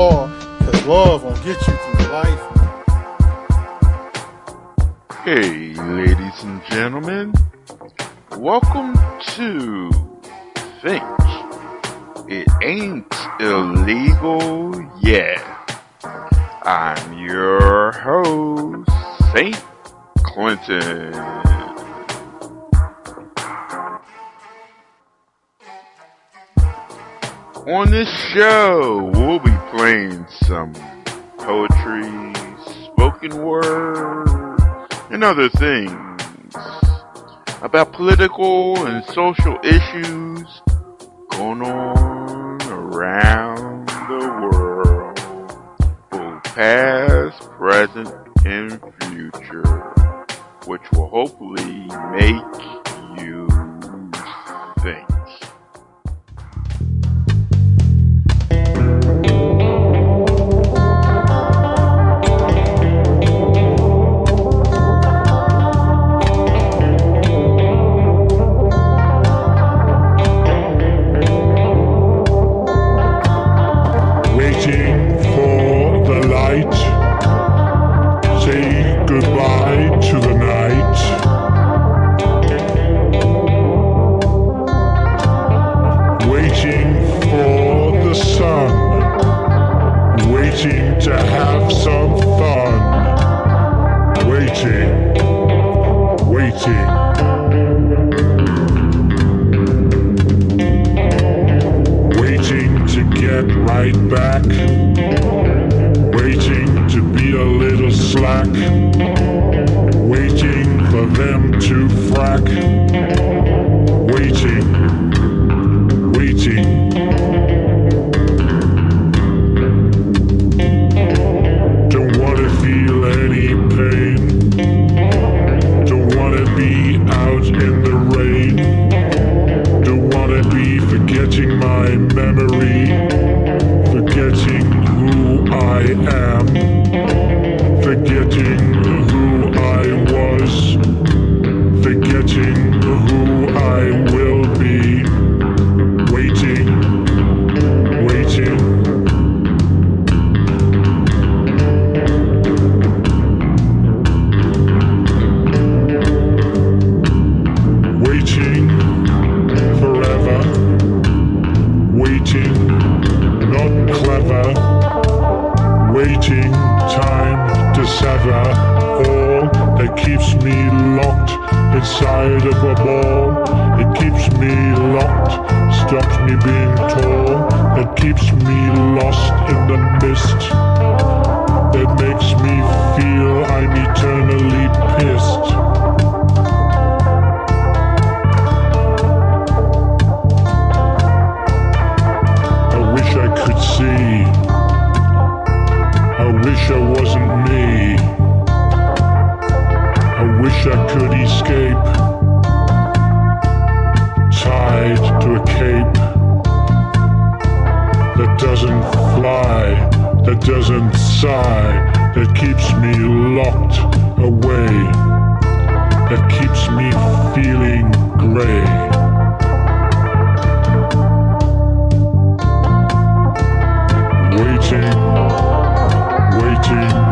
Cause love will get you through life. Hey, ladies and gentlemen, welcome to Think It Ain't Illegal Yet. I'm your host, Saint Clinton. On this show, we'll be playing some poetry, spoken word, and other things about political and social issues going on around the world, both past, present, and future, which will hopefully make you think. Wish I could escape. Tied to a cape that doesn't fly, that doesn't sigh, that keeps me locked away, that keeps me feeling gray. waiting, waiting. Waiting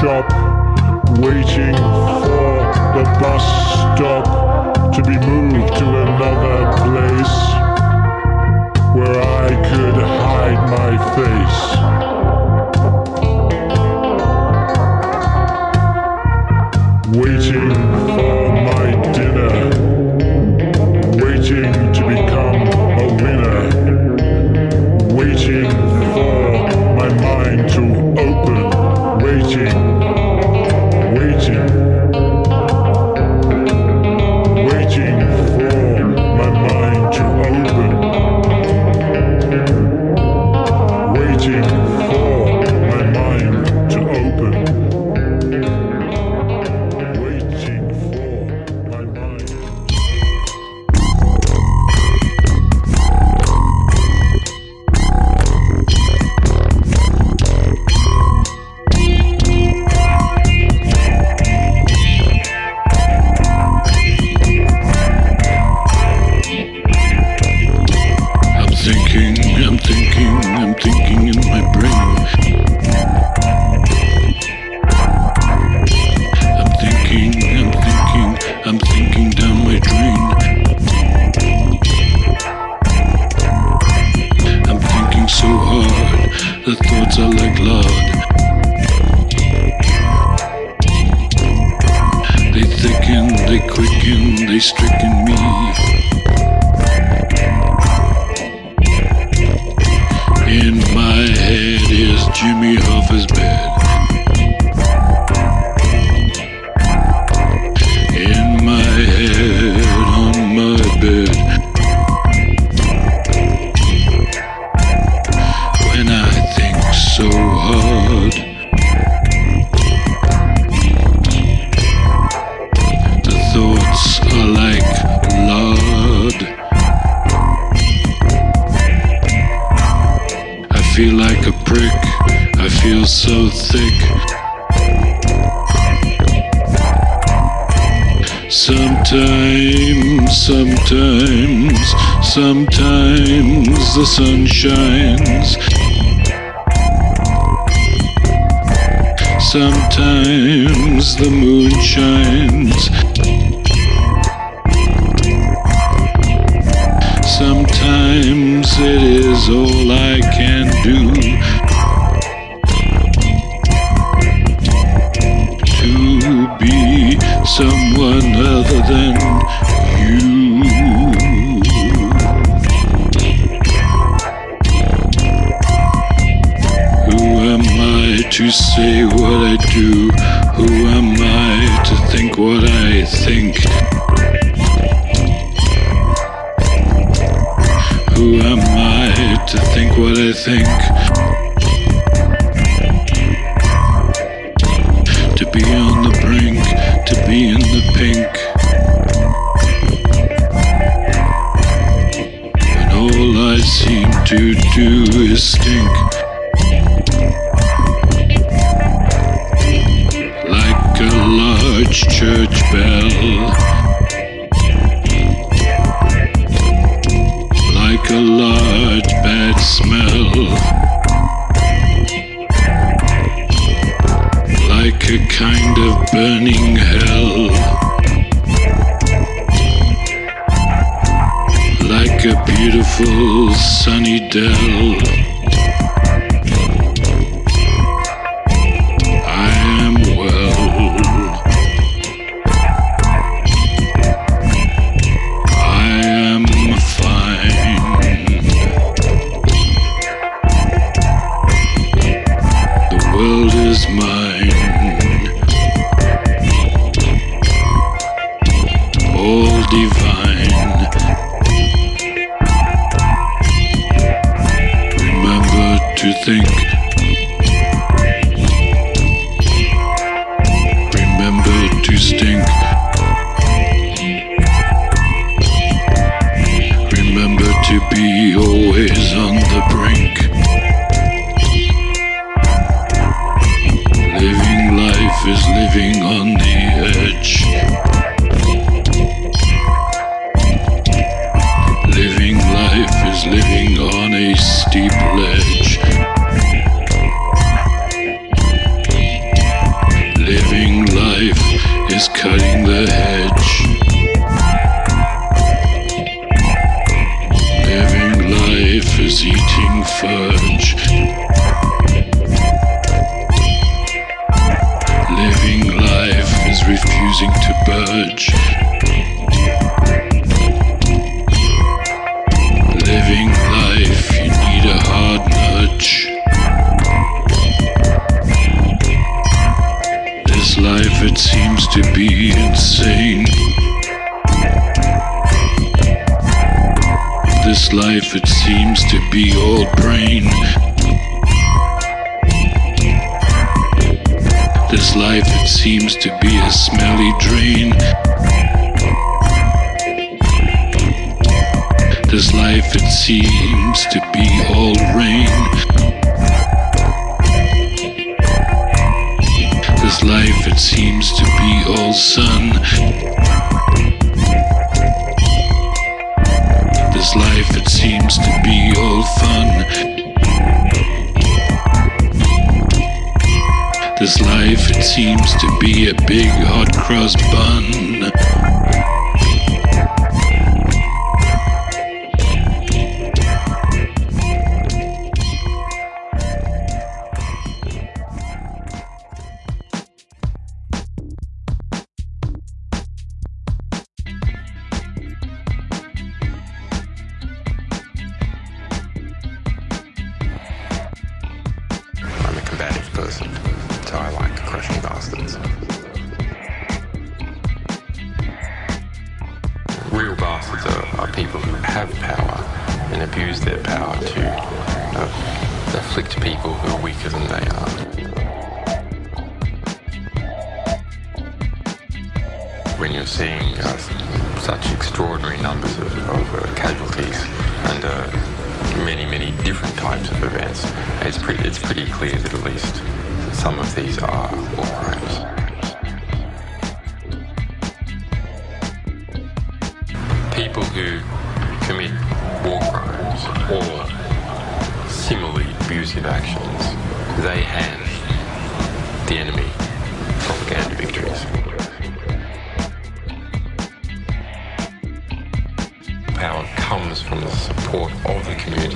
chop, waiting for the bus stop to be moved to another place where I could hide my face. waiting for my dinner, waiting to become a winner, waiting for be on the brink, to be in the pink. And all I seem to do is stink. Like a large church bell. like a large bad smell. like a kind of burning hell. Like a beautiful sunny dell. fudge old brain. This life, it seems to be a smelly drain. This life, it seems to be all rain. This life, it seems to be all sun. seems to be a big hot cross bun. When you're seeing uh, such extraordinary numbers of, of uh, casualties and uh, many, many different types of events, it's, pre- it's pretty clear that at least some of these are war crimes. People who commit war crimes or similarly abusive actions, they hand the enemy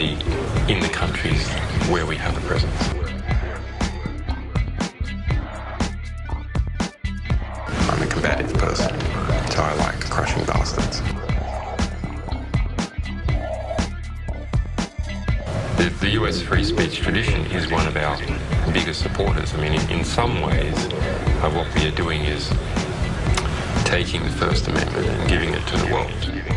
in the countries where we have a presence. I'm a combative person, so I like crushing bastards. The, the US free speech tradition is one of our biggest supporters. I mean, in, in some ways, uh, what we are doing is taking the First Amendment and giving it to the world.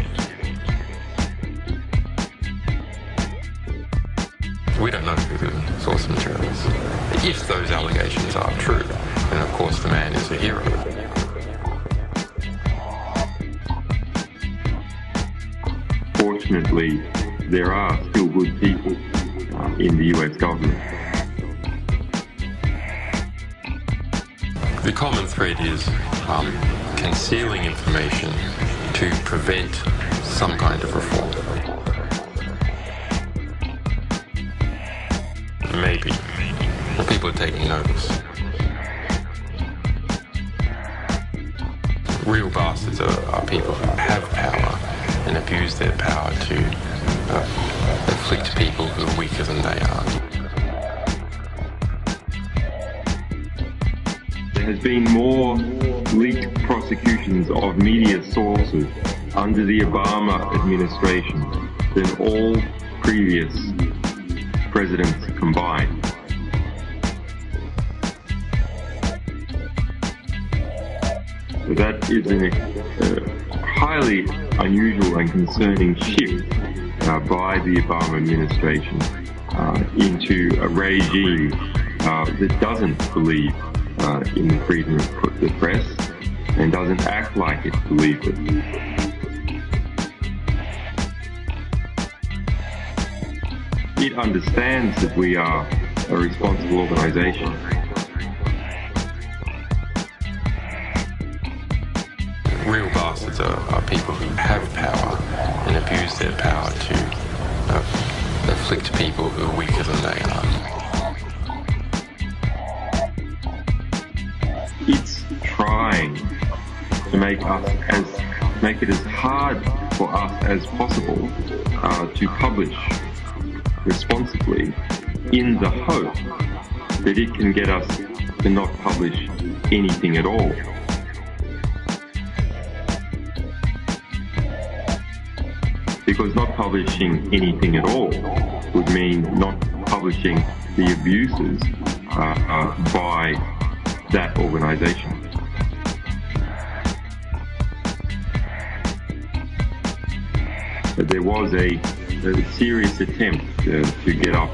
There has been more leaked prosecutions of media sources under the Obama administration than all previous presidents combined. That is a uh, highly unusual and concerning shift uh, by the Obama administration uh, into a regime uh, that doesn't believe uh, in the freedom of the press and doesn't act like it believes it. It understands that we are a responsible organization. Real bastards are, are people who have power and abuse their power to uh, afflict people who are weaker than they are. To make us as make it as hard for us as possible uh, to publish responsibly in the hope that it can get us to not publish anything at all. Because not publishing anything at all would mean not publishing the abuses uh, uh, by that organization. There was a, a serious attempt uh, to get up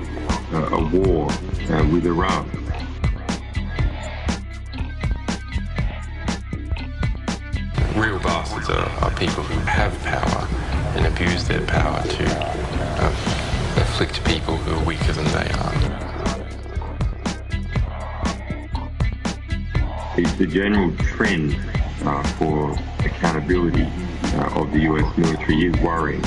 uh, a war uh, with Iran. Real bastards are, are people who have power and abuse their power to uh, afflict people who are weaker than they are. It's the general trend uh, for accountability uh, of the US military is worrying.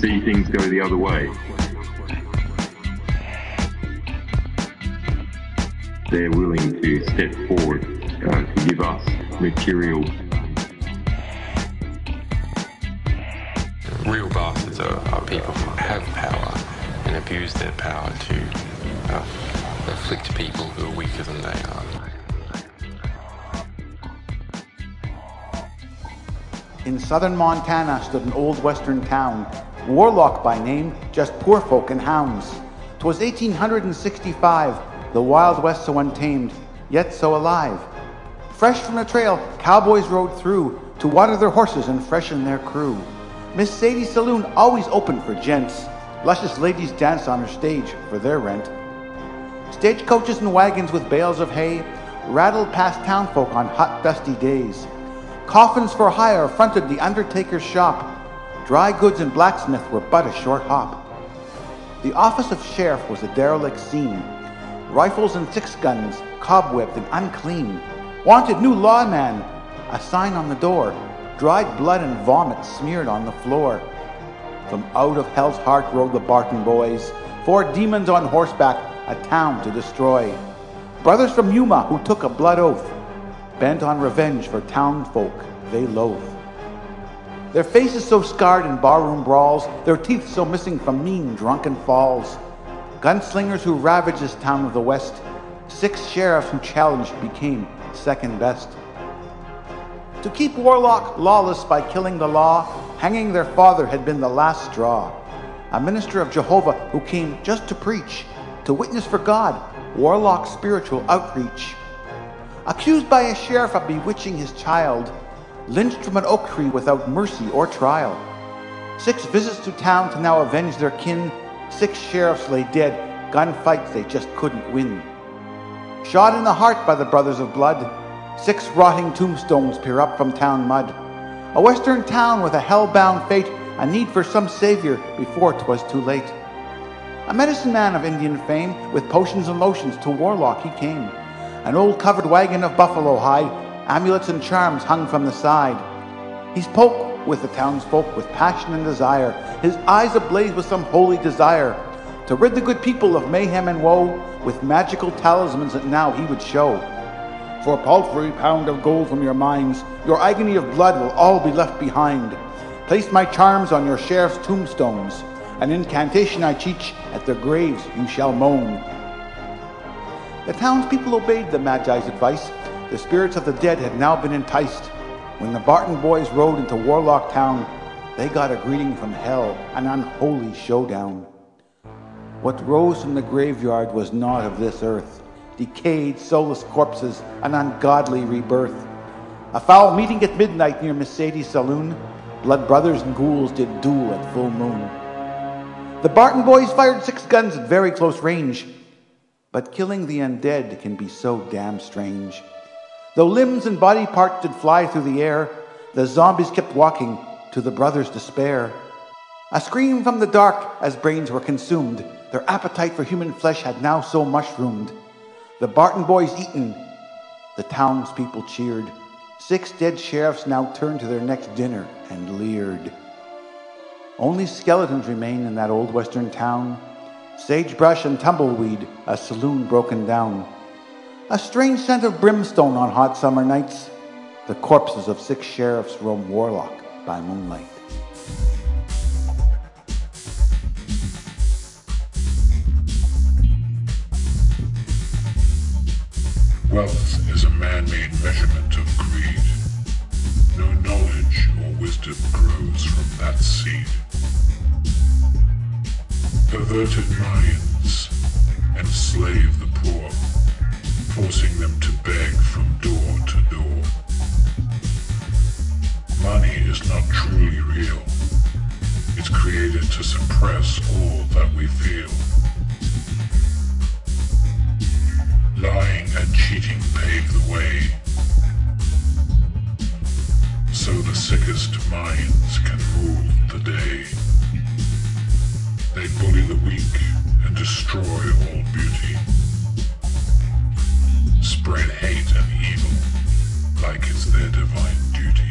See things go the other way. They're willing to step forward uh, to give us material Real bastards are, are people who have power and abuse their power to uh, afflict people who are weaker than they are. In southern Montana stood an old western town, Warlock by name, just poor folk and hounds. 'Twas 1865, the Wild West so untamed, yet so alive. Fresh from the trail, cowboys rode through to water their horses and freshen their crew. Miss Sadie's saloon always open for gents. Luscious ladies dance on her stage for their rent. Stagecoaches and wagons with bales of hay rattled past townfolk on hot, dusty days. Coffins for hire fronted the undertaker's shop. Dry goods and blacksmith were but a short hop. The office of sheriff was a derelict scene. Rifles and six guns, cobwebbed and unclean. Wanted new lawman, a sign on the door. Dried blood and vomit smeared on the floor. From out of hell's heart rode the Barton boys, four demons on horseback, a town to destroy. Brothers from Yuma who took a blood oath, bent on revenge for townfolk they loathe. Their faces so scarred in barroom brawls, their teeth so missing from mean drunken falls. Gunslingers who ravaged this town of the West, six sheriffs who challenged became second best. To keep Warlock lawless by killing the law, hanging their father had been the last straw. A minister of Jehovah who came just to preach, to witness for God, Warlock's spiritual outreach. Accused by a sheriff of bewitching his child, lynched from an oak tree without mercy or trial. Six visits to town to now avenge their kin, six sheriffs lay dead, gunfights they just couldn't win. Shot in the heart by the brothers of blood, six rotting tombstones peer up from town mud. A western town with a hell-bound fate, a need for some savior before 'twas too late. A medicine man of Indian fame, with potions and lotions to Warlock he came. An old covered wagon of buffalo hide, amulets and charms hung from the side. He spoke with the townsfolk with passion and desire, his eyes ablaze with some holy desire, to rid the good people of mayhem and woe with magical talismans that now he would show. For a paltry pound of gold from your mines, your agony of blood will all be left behind. Place my charms on your sheriff's tombstones, an incantation I teach, at their graves you shall moan. The townspeople obeyed the Magi's advice. The spirits of the dead had now been enticed. When the Barton boys rode into Warlock Town, they got a greeting from hell, an unholy showdown. What rose from the graveyard was not of this earth. Decayed, soulless corpses, an ungodly rebirth. A foul meeting at midnight near Miss Sadie's saloon. Blood brothers and ghouls did duel at full moon. The Barton boys fired six guns at very close range. But killing the undead can be so damn strange. Though limbs and body parts did fly through the air, the zombies kept walking to the brothers' despair. A scream from the dark as brains were consumed. Their appetite for human flesh had now so mushroomed. The Barton boys eaten. The townspeople cheered. Six dead sheriffs now turned to their next dinner and leered. Only skeletons remain in that old western town. Sagebrush and tumbleweed, a saloon broken down. A strange scent of brimstone on hot summer nights. The corpses of six sheriffs roam Warlock by moonlight. Wealth is a man-made measurement of greed. No knowledge or wisdom grows from that seed. Perverted minds enslave the poor, forcing them to beg from door to door. Money is not truly real. It's created to suppress all that we feel. Lying and cheating pave the way, so the sickest minds can rule the day. They bully the weak and destroy all beauty. Spread hate and evil like it's their divine duty.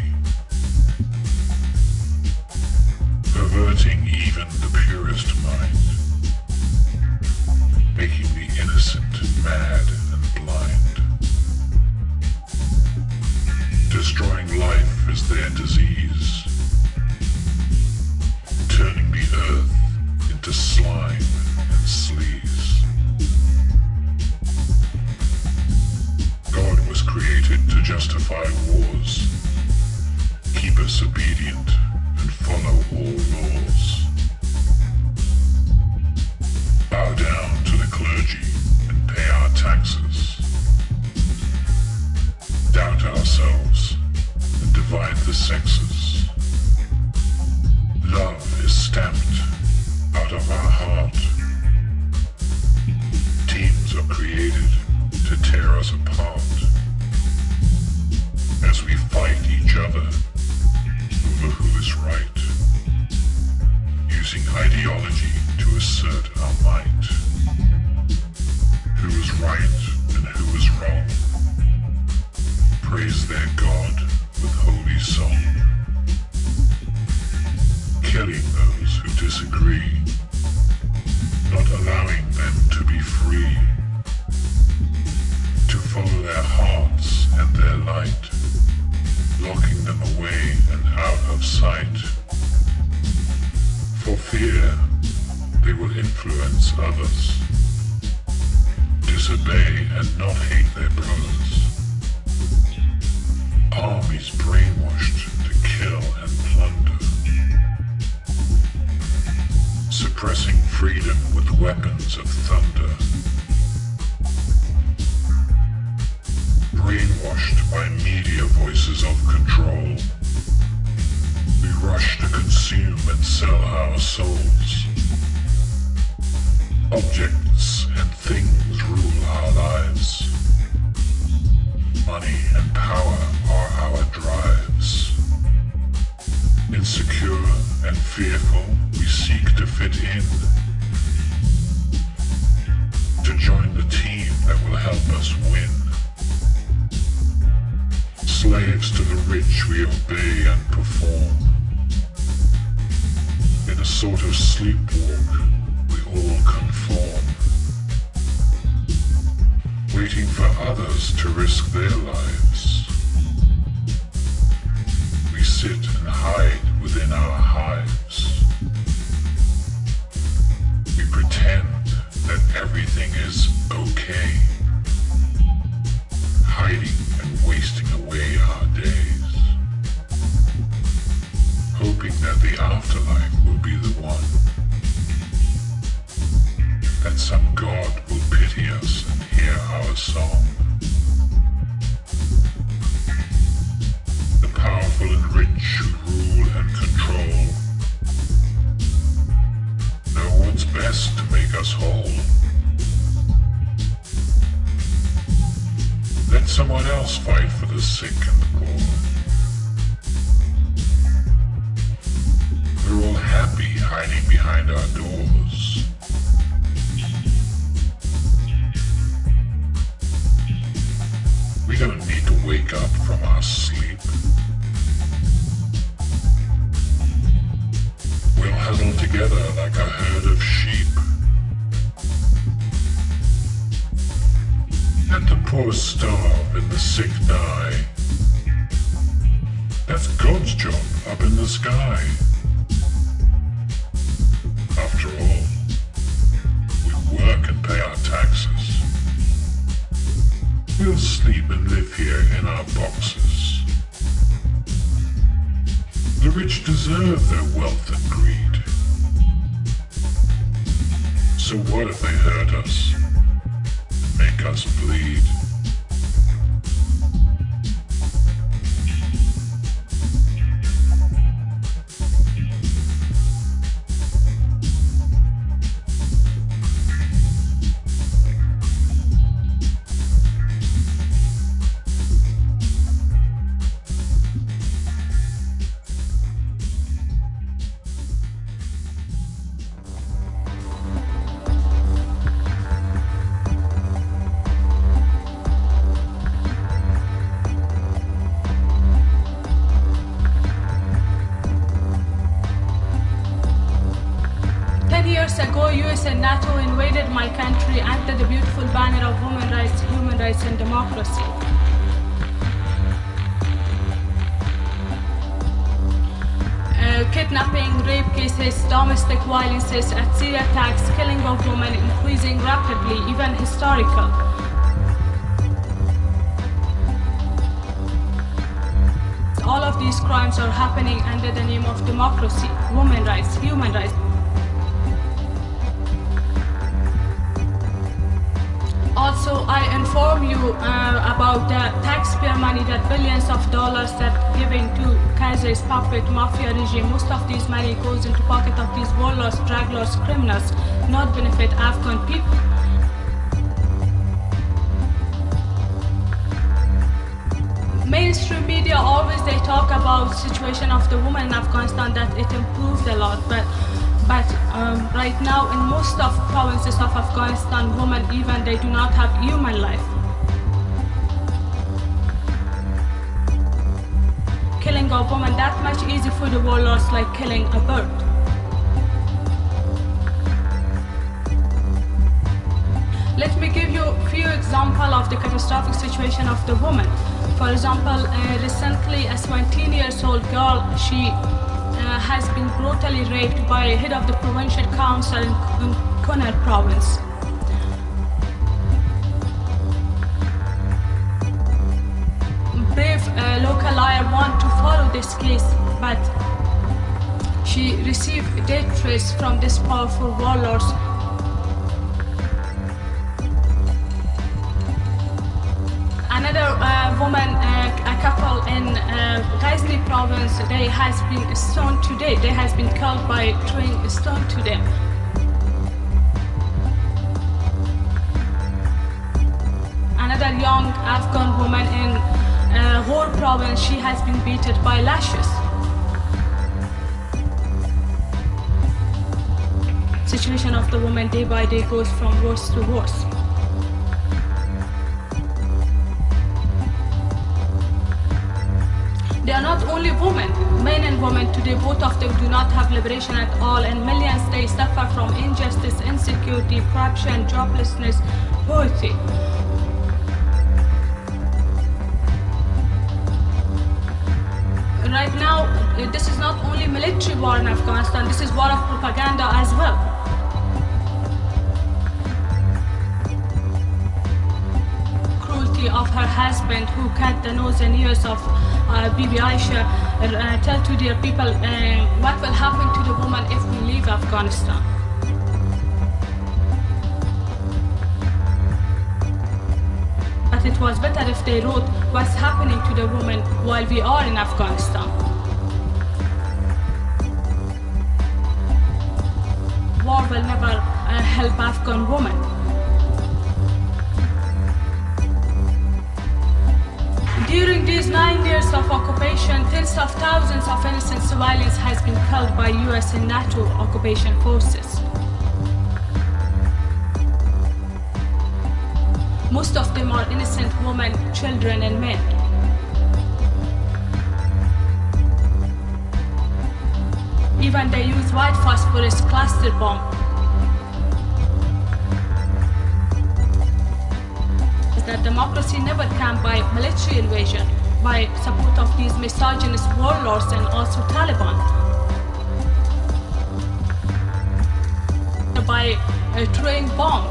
By media voices of control. We rush to consume and sell our souls. Objects and things rule our lives. Money and power are our drives. Insecure and fearful, we seek to fit in. To join the team that will help us win. Slaves to the rich we obey and perform. In a sort of sleepwalk, we all conform. Waiting for others to risk their lives. We sit and hide within our hives. We pretend that everything is okay. Hiding wasting away our days. Hoping that the afterlife will be the one. That some God will pity us and hear our song. The powerful and rich who rule and control. Know what's best to make us whole. Let someone else fight for the sick and the poor. We're all happy hiding behind our doors. We don't need to wake up from our sleep. We'll huddle together like a herd of sheep. Let the poor starve and the sick die. That's God's job up in the sky. After all, we work and pay our taxes. We'll sleep and live here in our boxes. The rich deserve their wealth and greed. So what if they hurt us? Us bleed? Goes into pocket of these warlords, drug lords, criminals, not benefit Afghan people. mainstream media always they talk about situation of the woman in Afghanistan that it improved a lot, but but um, right now in most of provinces of Afghanistan, women even they do not have human life. Killing a woman that much easy for the warlords like killing a bird. Let me give you a few examples of the catastrophic situation of the woman. For example, uh, recently a 17 years old girl, she uh, has been brutally raped by a head of the provincial council in, in province. Brave uh, local lawyer want to this case, but she received death threats from these powerful warlords another uh, woman, uh, a couple in uh, Ghazni province, they has been stoned today. They has been killed by throwing a stone to them. Another young Afghan woman in uh, Ghor province, she has been beaten by lashes. Situation of the woman day by day goes from worse to worse. They are not only women, men and women today, both of them do not have liberation at all, and millions they suffer from injustice, insecurity, corruption, joblessness, poverty. This is not only military war in Afghanistan, this is war of propaganda as well. Cruelty of her husband who cut the nose and ears of uh, Bibi Aisha uh, tell to their people uh, what will happen to the woman if we leave Afghanistan. But it was better if they wrote what's happening to the woman while we are in Afghanistan. Will never uh, help Afghan women. During these nine years of occupation, tens of thousands of innocent civilians has been killed by US and NATO occupation forces. Most of them are innocent women, children and men. Even they use white phosphorus cluster bomb that democracy never can by military invasion, by support of these misogynist warlords and also Taliban. By uh, a train bomb,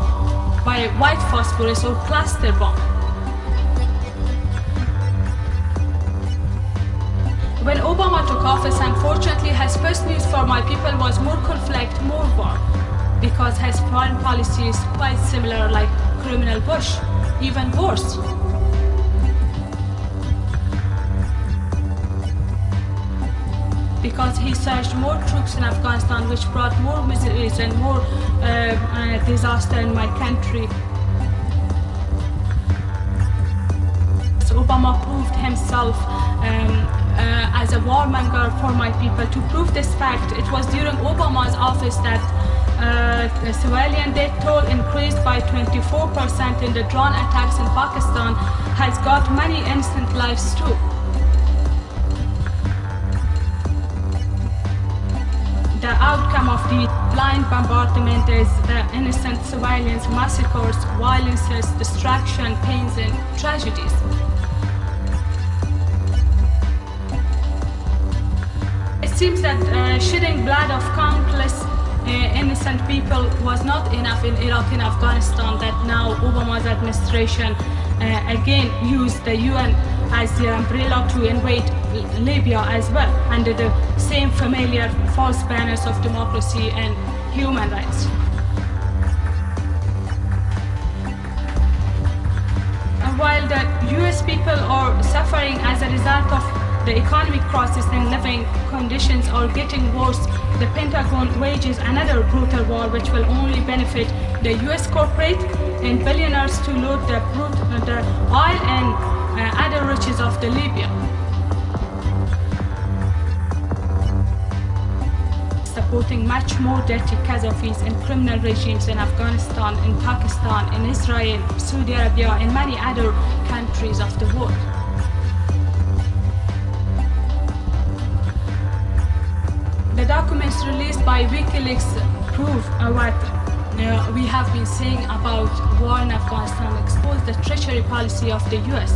by white phosphorus or cluster bomb. When Obama took office, unfortunately, his first news for my people was more conflict, more war, because his foreign policy is quite similar like criminal Bush even worse. Because he surged more troops in Afghanistan, which brought more miseries and more uh, uh, disaster in my country. So Obama proved himself um, uh, as a warmonger for my people. To prove this fact, it was during Obama's office that uh, civilian death toll increased by 24% in the drone attacks in Pakistan has got many innocent lives too. The outcome of the blind bombardment is the innocent civilians, massacres, violences, destruction, pains and tragedies. It seems that uh, shedding blood of countless innocent people was not enough in Iraq and Afghanistan that now Obama's administration uh, again used the UN as their umbrella to invade Libya as well, under the same familiar false banners of democracy and human rights. And while the US people are suffering as a result of the economic crisis and living conditions are getting worse, the Pentagon wages another brutal war which will only benefit the US corporate and billionaires to loot the, the oil and uh, other riches of the Libya. Supporting much more dirty Qadafis and criminal regimes in Afghanistan, in Pakistan, in Israel, Saudi Arabia, and many other countries of the world. Documents released by WikiLeaks prove what uh, we have been saying about war in Afghanistan, expose the treachery policy of the US.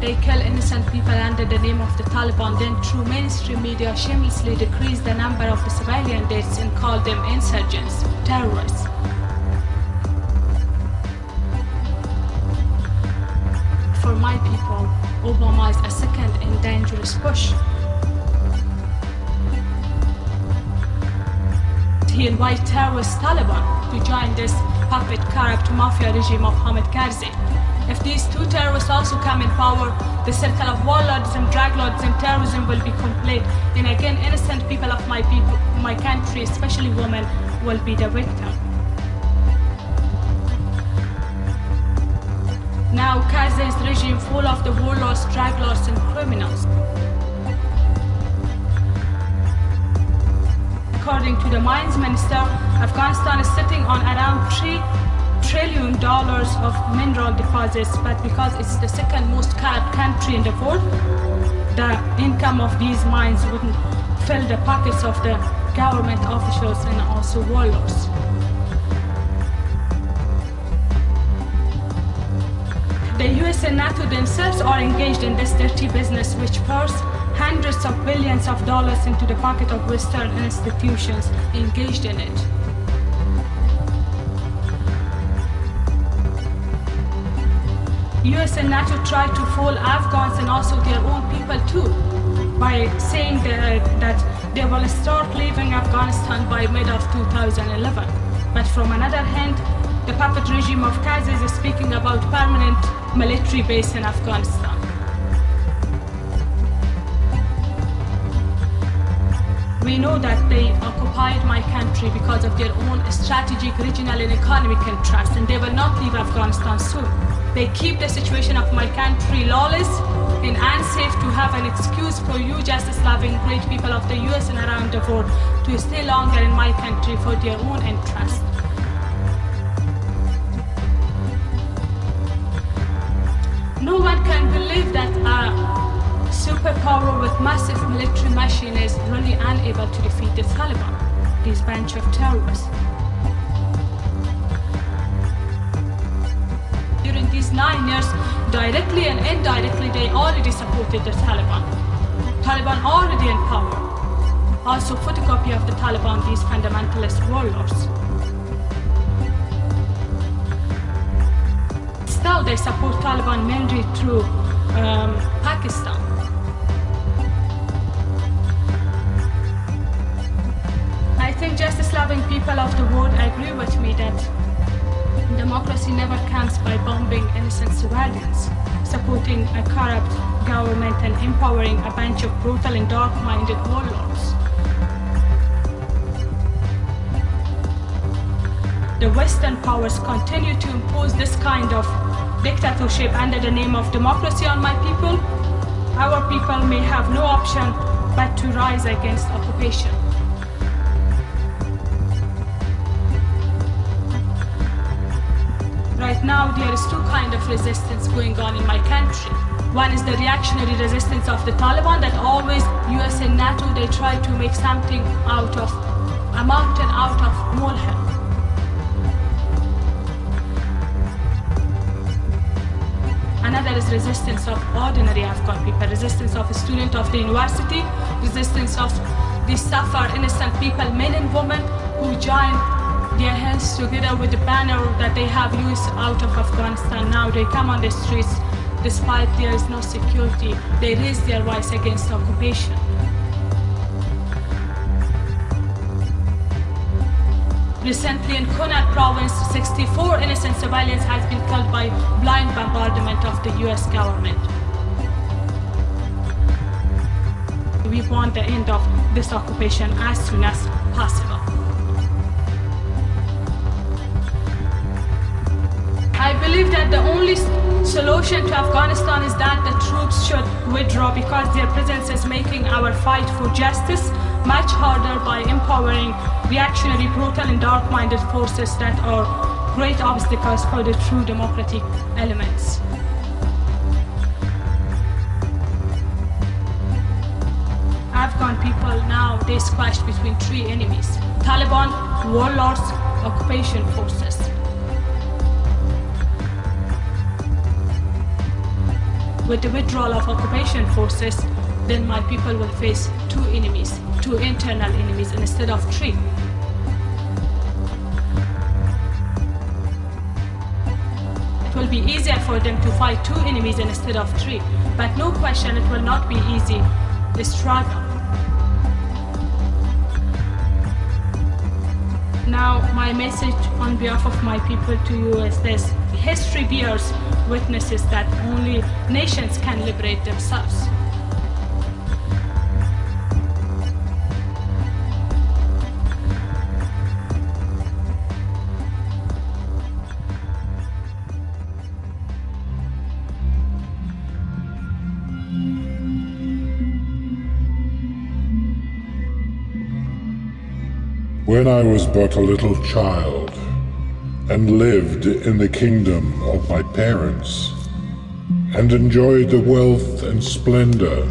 They kill innocent people under the name of the Taliban, then through mainstream media shamelessly decrease the number of the civilian deaths and call them insurgents, terrorists. My people, is a second and dangerous push. He invite terrorist Taliban to join this puppet corrupt mafia regime of Hamid Karzai. If these two terrorists also come in power, the circle of warlords and drug lords and terrorism will be complete. And again, innocent people of my people, my country, especially women, will be the victim. Now Karzai's regime full of the warlords, drug lords, and criminals. According to the mines minister, Afghanistan is sitting on around three trillion dollars of mineral deposits, but because it's the second most corrupt country in the world, the income of these mines wouldn't fill the pockets of the government officials and also warlords. The NATO themselves are engaged in this dirty business which pours hundreds of billions of dollars into the pocket of Western institutions engaged in it. US and NATO try to fool Afghans and also their own people too by saying that, they will start leaving Afghanistan by mid of 2011. But from another hand, the puppet regime of Karzai is speaking about permanent military base in Afghanistan. We know that they occupied my country because of their own strategic, regional and economic interests and they will not leave Afghanistan soon. They keep the situation of my country lawless and unsafe to have an excuse for you justice-loving great people of the US and around the world to stay longer in my country for their own interest. No one can believe that a superpower with massive military machine is really unable to defeat the Taliban, this bunch of terrorists. during these nine years, directly and indirectly, they already supported the Taliban. Taliban already in power. Also, photocopy of the Taliban, these fundamentalist warlords. Still, they support Taliban mainly through um, Pakistan. I think justice-loving people of the world agree with me that democracy never comes by bombing innocent civilians, supporting a corrupt government and empowering a bunch of brutal and dark-minded warlords. The Western powers continue to impose this kind of dictatorship under the name of democracy on my people. Our people may have no option but to rise against occupation. Right now, there is two kind of resistance going on in my country. One is the reactionary resistance of the Taliban that always US and NATO, they try to make something out of a mountain out of molehill. Another is resistance of ordinary Afghan people, resistance of a student of the university, resistance of the suffer innocent people, men and women who join their hands together with the banner that they have used out of Afghanistan. Now they come on the streets despite there is no security. They raise their voice against occupation. Recently in Kunar province, 64 innocent civilians has been killed by blind bombardment of the US government. We want the end of this occupation as soon as possible. I believe that the only solution to Afghanistan is that the troops should withdraw because their presence is making our fight for justice much harder by empowering reactionary, brutal, and dark-minded forces that are great obstacles for the true democratic elements. Afghan people now, they squashed between three enemies. Taliban, warlords, occupation forces. With the withdrawal of occupation forces, then my people will face two enemies, two internal enemies instead of three. Be easier for them to fight two enemies instead of three, but no question it will not be easy. The struggle. Now, my message on behalf of my people to you is this. History bears witnesses that only nations can liberate themselves. When I was but a little child and lived in the kingdom of my parents and enjoyed the wealth and splendor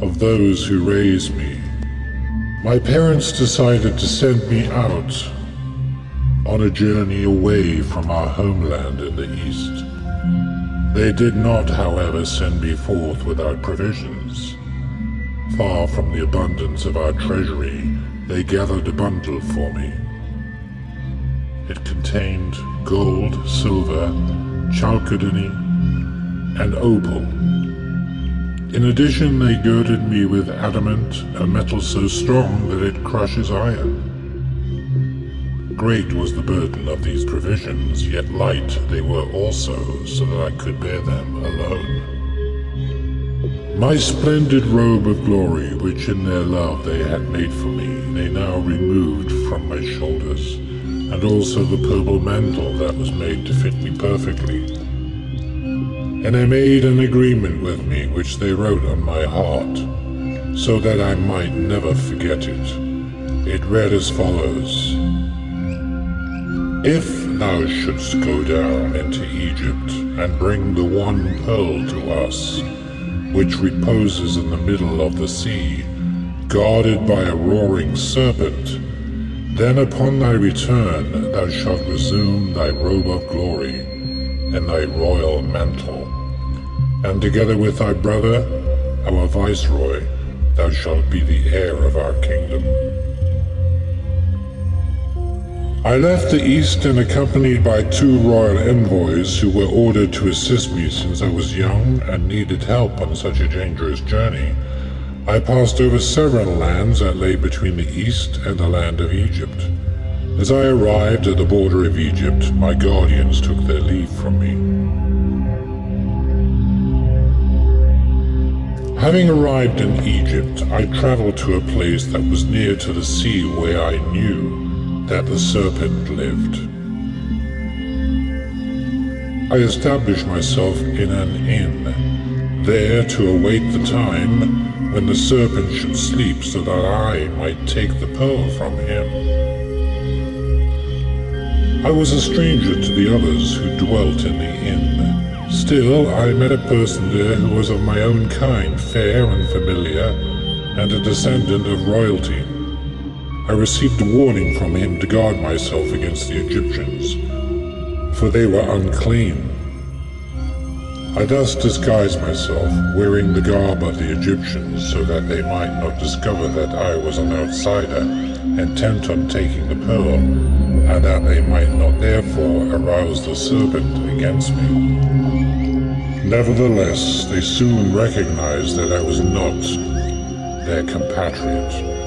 of those who raised me, my parents decided to send me out on a journey away from our homeland in the east. They did not, however, send me forth without provisions. Far from the abundance of our treasury, they gathered a bundle for me. It contained gold, silver, chalcedony, and opal. In addition, they girded me with adamant, a metal so strong that it crushes iron. Great was the burden of these provisions, yet light they were also, so that I could bear them alone. My splendid robe of glory, which in their love they had made for me, they now removed from my shoulders, and also the purple mantle that was made to fit me perfectly. And they made an agreement with me, which they wrote on my heart, so that I might never forget it. It read as follows. If thou shouldst go down into Egypt, and bring the one pearl to us, which reposes in the middle of the sea, guarded by a roaring serpent. Then upon thy return thou shalt resume thy robe of glory and thy royal mantle. And together with thy brother, our viceroy, thou shalt be the heir of our kingdom. I left the East and accompanied by two royal envoys who were ordered to assist me since I was young and needed help on such a dangerous journey. I passed over several lands that lay between the East and the land of Egypt. As I arrived at the border of Egypt, my guardians took their leave from me. Having arrived in Egypt, I traveled to a place that was near to the sea where I knew that the serpent lived. I established myself in an inn, there to await the time when the serpent should sleep so that I might take the pearl from him. I was a stranger to the others who dwelt in the inn. Still, I met a person there who was of my own kind, fair and familiar, and a descendant of royalty. I received a warning from him to guard myself against the Egyptians, for they were unclean. I thus disguised myself, wearing the garb of the Egyptians so that they might not discover that I was an outsider, intent on taking the pearl, and that they might not therefore arouse the serpent against me. Nevertheless, they soon recognized that I was not their compatriot.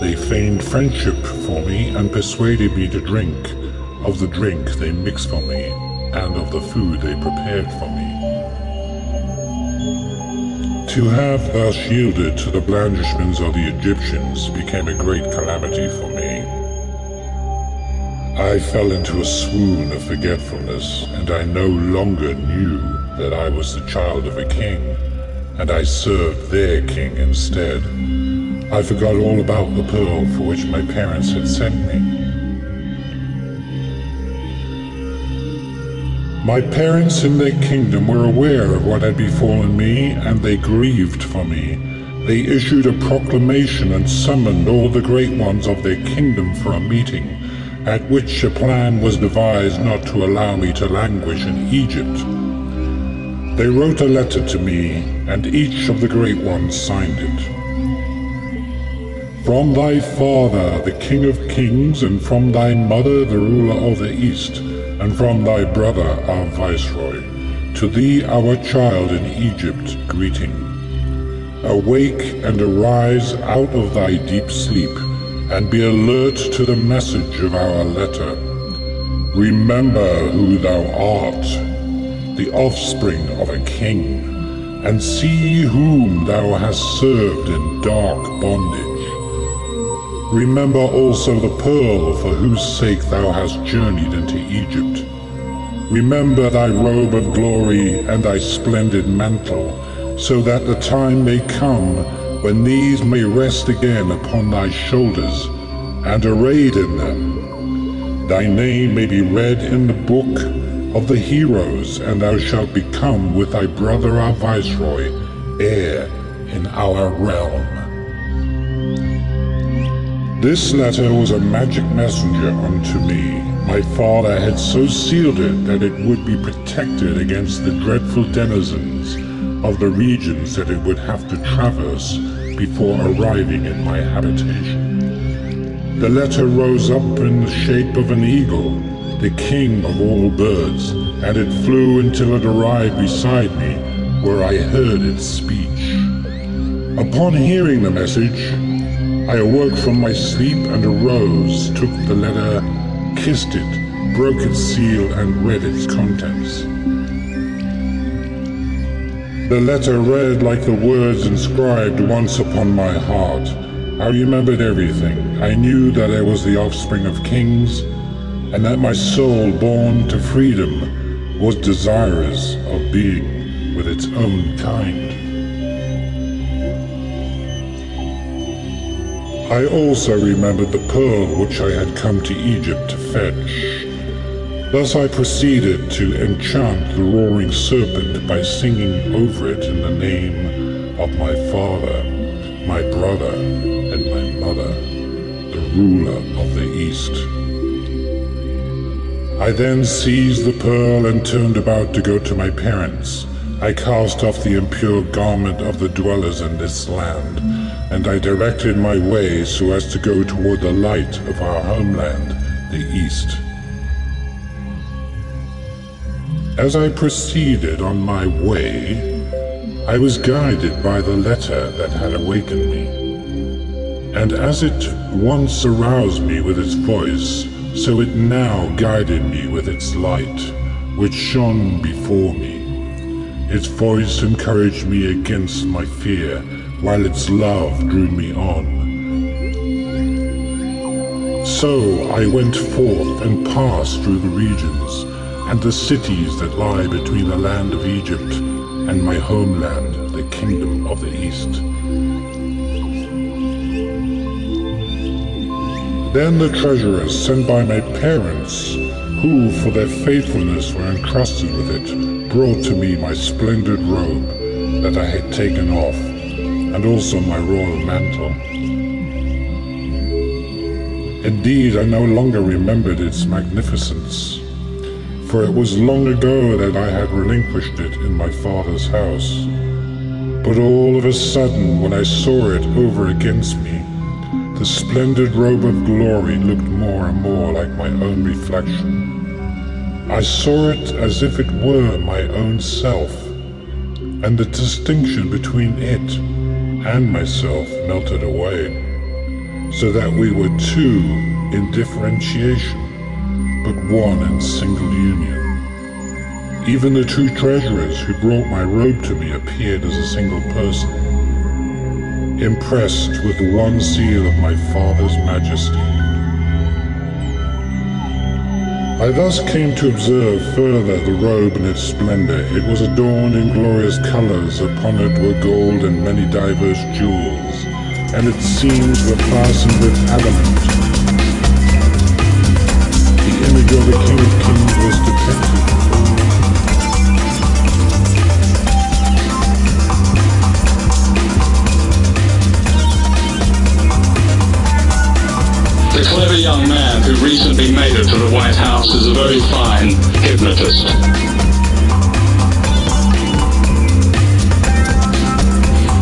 They feigned friendship for me and persuaded me to drink of the drink they mixed for me and of the food they prepared for me. To have thus yielded to the blandishments of the Egyptians became a great calamity for me. I fell into a swoon of forgetfulness, and I no longer knew that I was the child of a king, and I served their king instead. I forgot all about the pearl for which my parents had sent me. My parents in their kingdom were aware of what had befallen me, and they grieved for me. They issued a proclamation and summoned all the great ones of their kingdom for a meeting, at which a plan was devised not to allow me to languish in Egypt. They wrote a letter to me, and each of the great ones signed it. From thy father, the king of kings, and from thy mother, the ruler of the east, and from thy brother our viceroy, to thee our child in Egypt greeting. Awake and arise out of thy deep sleep, and be alert to the message of our letter. Remember who thou art, the offspring of a king, and see whom thou hast served in dark bondage. Remember also the pearl for whose sake thou hast journeyed into Egypt. Remember thy robe of glory and thy splendid mantle, so that the time may come when these may rest again upon thy shoulders, and arrayed in them. Thy name may be read in the book of the heroes, and thou shalt become with thy brother our viceroy, heir in our realm. This letter was a magic messenger unto me. My father had so sealed it that it would be protected against the dreadful denizens of the regions that it would have to traverse before arriving in my habitation. The letter rose up in the shape of an eagle, the king of all birds, and it flew until it arrived beside me, where I heard its speech. Upon hearing the message, I awoke from my sleep and arose, took the letter, kissed it, broke its seal, and read its contents. The letter read like the words inscribed once upon my heart. I remembered everything. I knew that I was the offspring of kings, and that my soul, born to freedom, was desirous of being with its own kind. I also remembered the pearl which I had come to Egypt to fetch. Thus I proceeded to enchant the roaring serpent by singing over it in the name of my father, my brother, and my mother, the ruler of the East. I then seized the pearl and turned about to go to my parents. I cast off the impure garment of the dwellers in this land and I directed my way so as to go toward the light of our homeland, the East. As I proceeded on my way, I was guided by the letter that had awakened me. And as it once aroused me with its voice, so it now guided me with its light, which shone before me. Its voice encouraged me against my fear while its love drew me on. So I went forth and passed through the regions and the cities that lie between the land of Egypt and my homeland, the kingdom of the East. Then the treasurers sent by my parents, who for their faithfulness were entrusted with it, brought to me my splendid robe that I had taken off and also my royal mantle. Indeed, I no longer remembered its magnificence, for it was long ago that I had relinquished it in my father's house. But all of a sudden, when I saw it over against me, the splendid robe of glory looked more and more like my own reflection. I saw it as if it were my own self, and the distinction between it and myself melted away, so that we were two in differentiation, but one in single union. Even the two treasurers who brought my robe to me appeared as a single person, impressed with the one seal of my father's majesty. I thus came to observe further the robe and its splendor. It was adorned in glorious colors, upon it were gold and many diverse jewels, and its seams were fastened with adamant. The image of the King of Kings was depicted. The clever young man who recently made it to the White House is a very fine hypnotist.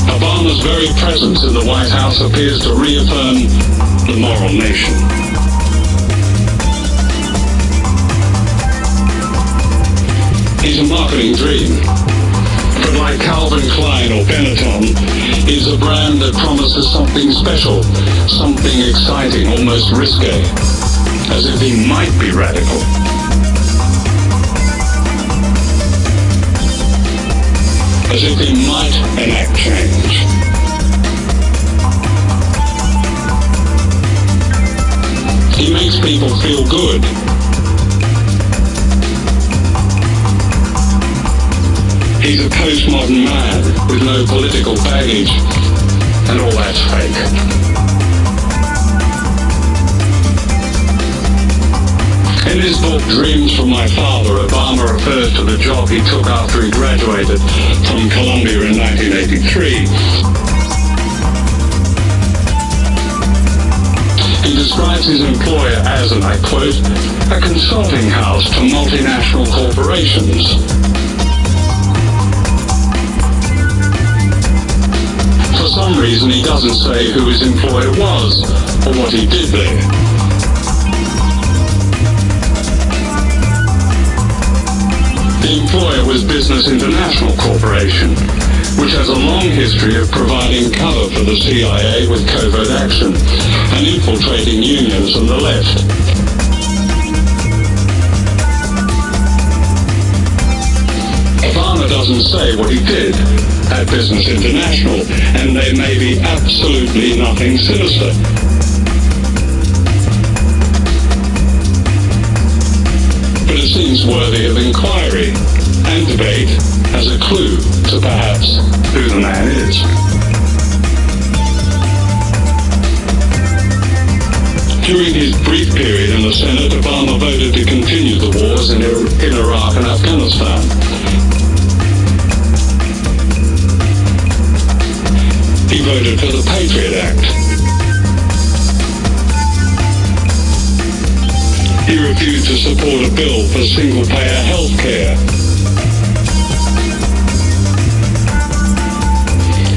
Obama's very presence in the White House appears to reaffirm the moral nation. He's a marketing dream, but like Calvin Klein or Benetton, is a brand that promises something special, something exciting, almost risque, as if he might be radical. As if he might enact change. He makes people feel good. He's a postmodern man with no political baggage, and all that's fake. In his book Dreams from My Father, Obama refers to the job he took after he graduated from Columbia in 1983. He describes his employer as, and I quote, a consulting house to multinational corporations. For some reason, he doesn't say who his employer was or what he did there. The employer was Business International Corporation, which has a long history of providing cover for the CIA with covert action and infiltrating unions and the left. Doesn't say what he did at Business International, and there may be absolutely nothing sinister. Seems worthy of inquiry and debate as a clue to perhaps who the man is. During his brief period in the Senate, Obama voted to continue the wars in, in Iraq and Afghanistan. He voted for the Patriot Act. He refused to support a bill for single-payer health care.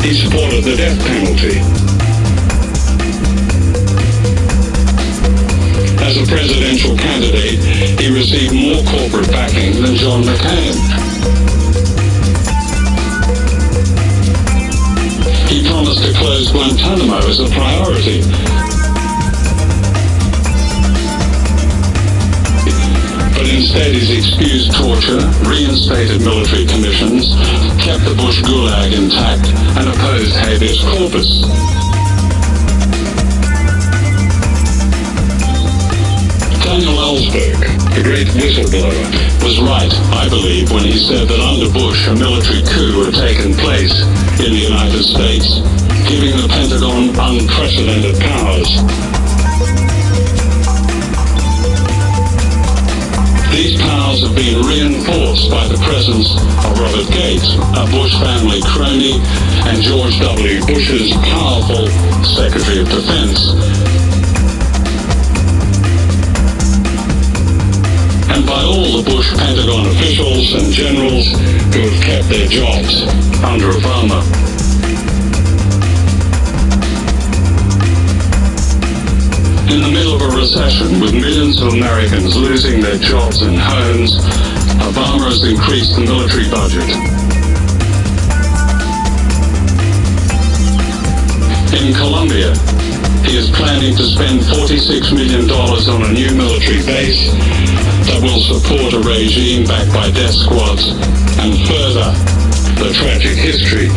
He supported the death penalty. As a presidential candidate, he received more corporate backing than John McCain. He promised to close Guantanamo as a priority. Instead he's excused torture, reinstated military commissions, kept the Bush Gulag intact, and opposed habeas corpus. Daniel Ellsberg, the great whistleblower, was right, I believe, when he said that under Bush a military coup had taken place in the United States, giving the Pentagon unprecedented powers. These powers have been reinforced by the presence of Robert Gates, a Bush family crony, and George W. Bush's powerful Secretary of Defense. And by all the Bush Pentagon officials and generals who have kept their jobs under Obama. In the recession, with millions of Americans losing their jobs and homes, Obama has increased the military budget. In Colombia, he is planning to spend $46 million on a new military base that will support a regime backed by death squads and further the tragic history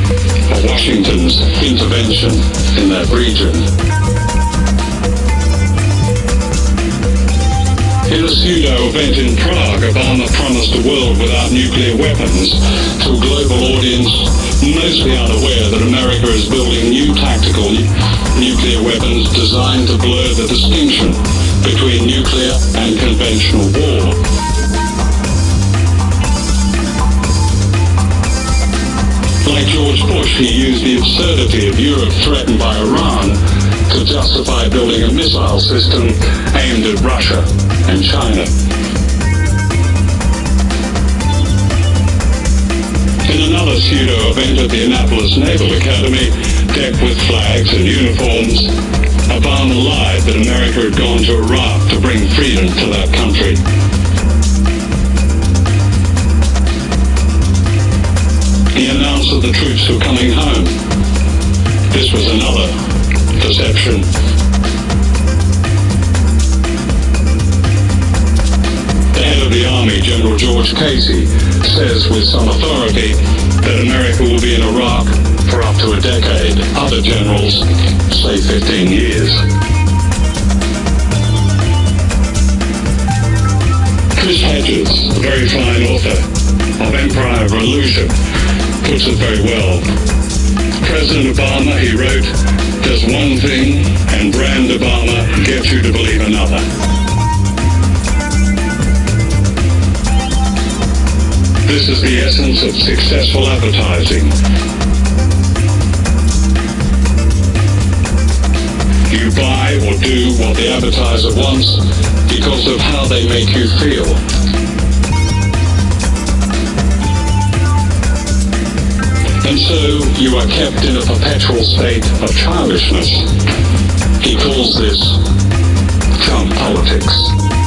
of Washington's intervention in that region. In a pseudo event in Prague, Obama promised a world without nuclear weapons to a global audience mostly unaware that America is building new tactical nuclear weapons designed to blur the distinction between nuclear and conventional war. Like George Bush, he used the absurdity of Europe threatened by Iran to justify building a missile system aimed at Russia and China. In another pseudo event at the Annapolis Naval Academy, decked with flags and uniforms, Obama lied that America had gone to Iraq to bring freedom to that country. He announced that the troops were coming home. This was another deception. General George Casey, says with some authority that America will be in Iraq for up to a decade. Other generals say 15 years. Chris Hedges, a very fine author of Empire of Illusion, puts it very well. President Obama, he wrote, does one thing and brand Obama gets you to believe another. This is the essence of successful advertising. You buy or do what the advertiser wants because of how they make you feel. And so you are kept in a perpetual state of childishness. He calls this chump politics.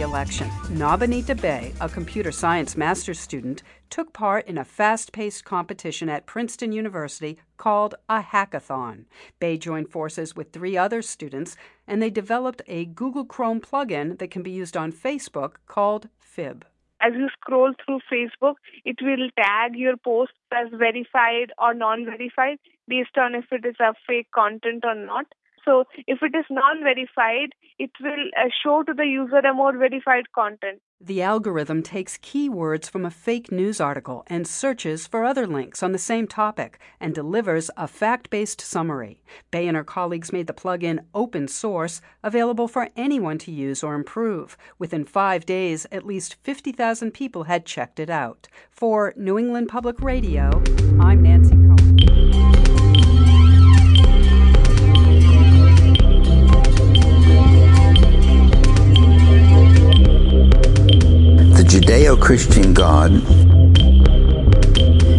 Election, Nabanita De, a computer science master's student, took part in a fast paced competition at Princeton University called a hackathon. Bay joined forces with three other students, and they developed a Google Chrome plugin that can be used on Facebook called Fib. As you scroll through Facebook, it will tag your posts as verified or non verified based on if it is a fake content or not. So if it is non-verified, it will uh, show to the user a more verified content. The algorithm takes keywords from a fake news article and searches for other links on the same topic and delivers a fact based summary. De and her colleagues made the plugin open source, available for anyone to use or improve. Within five days, at least 50,000 people had checked it out. For New England Public Radio, I'm Nancy Judeo Christian God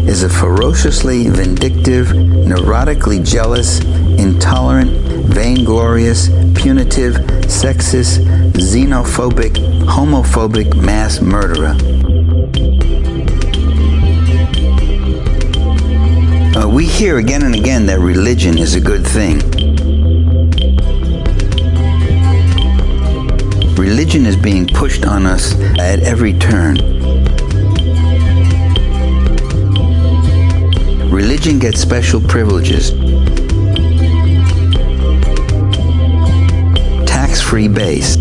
is a ferociously vindictive, neurotically jealous, intolerant, vainglorious, punitive, sexist, xenophobic, homophobic mass murderer. Uh, we hear again and again that religion is a good thing. Religion is being pushed on us at every turn. Religion gets special privileges. Tax-free base.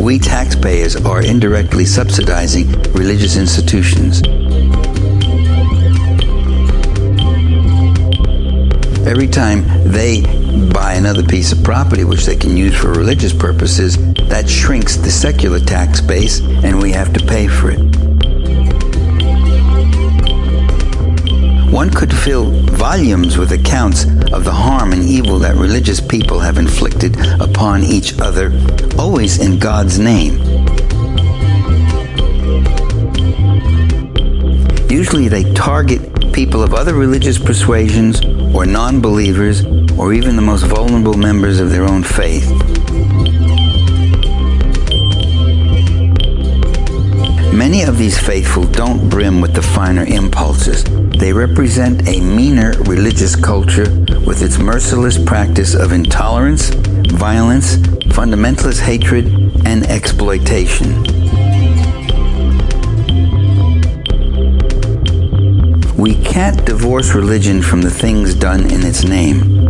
We taxpayers are indirectly subsidizing religious institutions. Every time they buy another piece of property which they can use for religious purposes, that shrinks the secular tax base and we have to pay for it. One could fill volumes with accounts of the harm and evil that religious people have inflicted upon each other, always in God's name. Usually they target people of other religious persuasions or non believers or even the most vulnerable members of their own faith. Many of these faithful don't brim with the finer impulses. They represent a meaner religious culture with its merciless practice of intolerance, violence, fundamentalist hatred, and exploitation. We can't divorce religion from the things done in its name.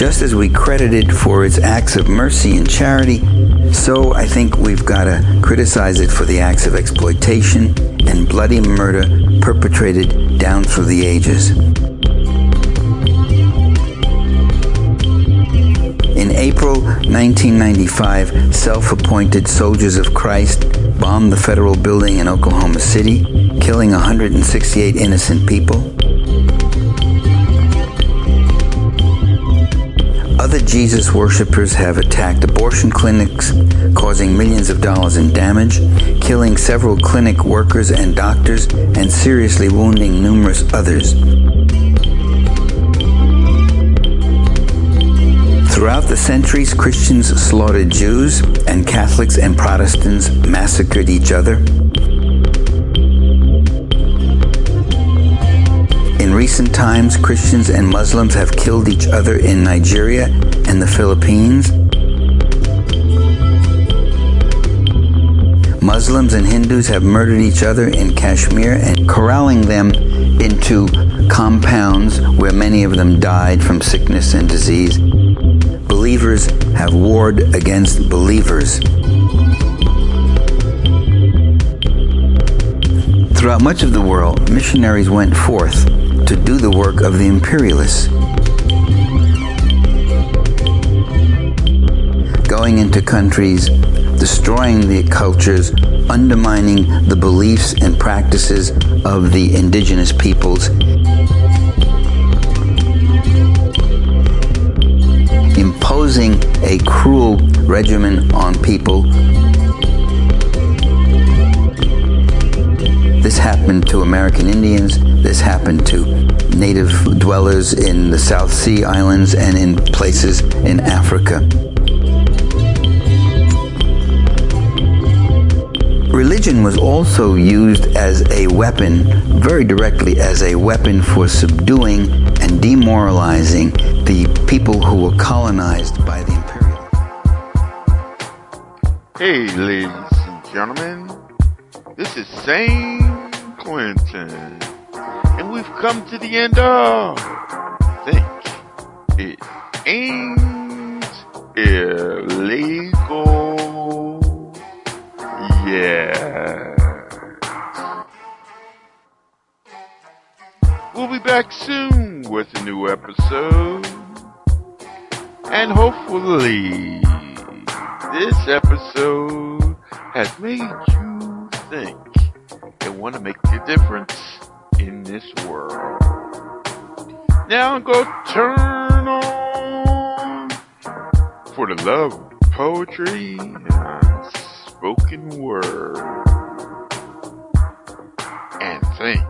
Just as we credit it for its acts of mercy and charity, so I think we've got to criticize it for the acts of exploitation and bloody murder perpetrated down through the ages. In April 1995, self appointed Soldiers of Christ bombed the federal building in Oklahoma City, killing 168 innocent people. Other Jesus worshippers have attacked abortion clinics, causing millions of dollars in damage, killing several clinic workers and doctors, and seriously wounding numerous others. Throughout the centuries, Christians slaughtered Jews, and Catholics and Protestants massacred each other. In recent times, Christians and Muslims have killed each other in Nigeria and the Philippines. Muslims and Hindus have murdered each other in Kashmir and corralling them into compounds where many of them died from sickness and disease believers have warred against believers. Throughout much of the world, missionaries went forth to do the work of the imperialists. Going into countries, destroying the cultures, undermining the beliefs and practices of the indigenous peoples, imposing a cruel regimen on people. This happened to American Indians, this happened to native dwellers in the South Sea Islands and in places in Africa. Religion was also used as a weapon, very directly as a weapon for subduing and demoralizing the people who were colonized by the imperialists. Hey, ladies and gentlemen, this is Saint Clinton, and we've come to the end of Think It Ain't Illegal. Yeah. Back soon with a new episode. And hopefully, this episode has made you think and want to make a difference in this world. Now go turn on for the love of poetry and spoken word. And think.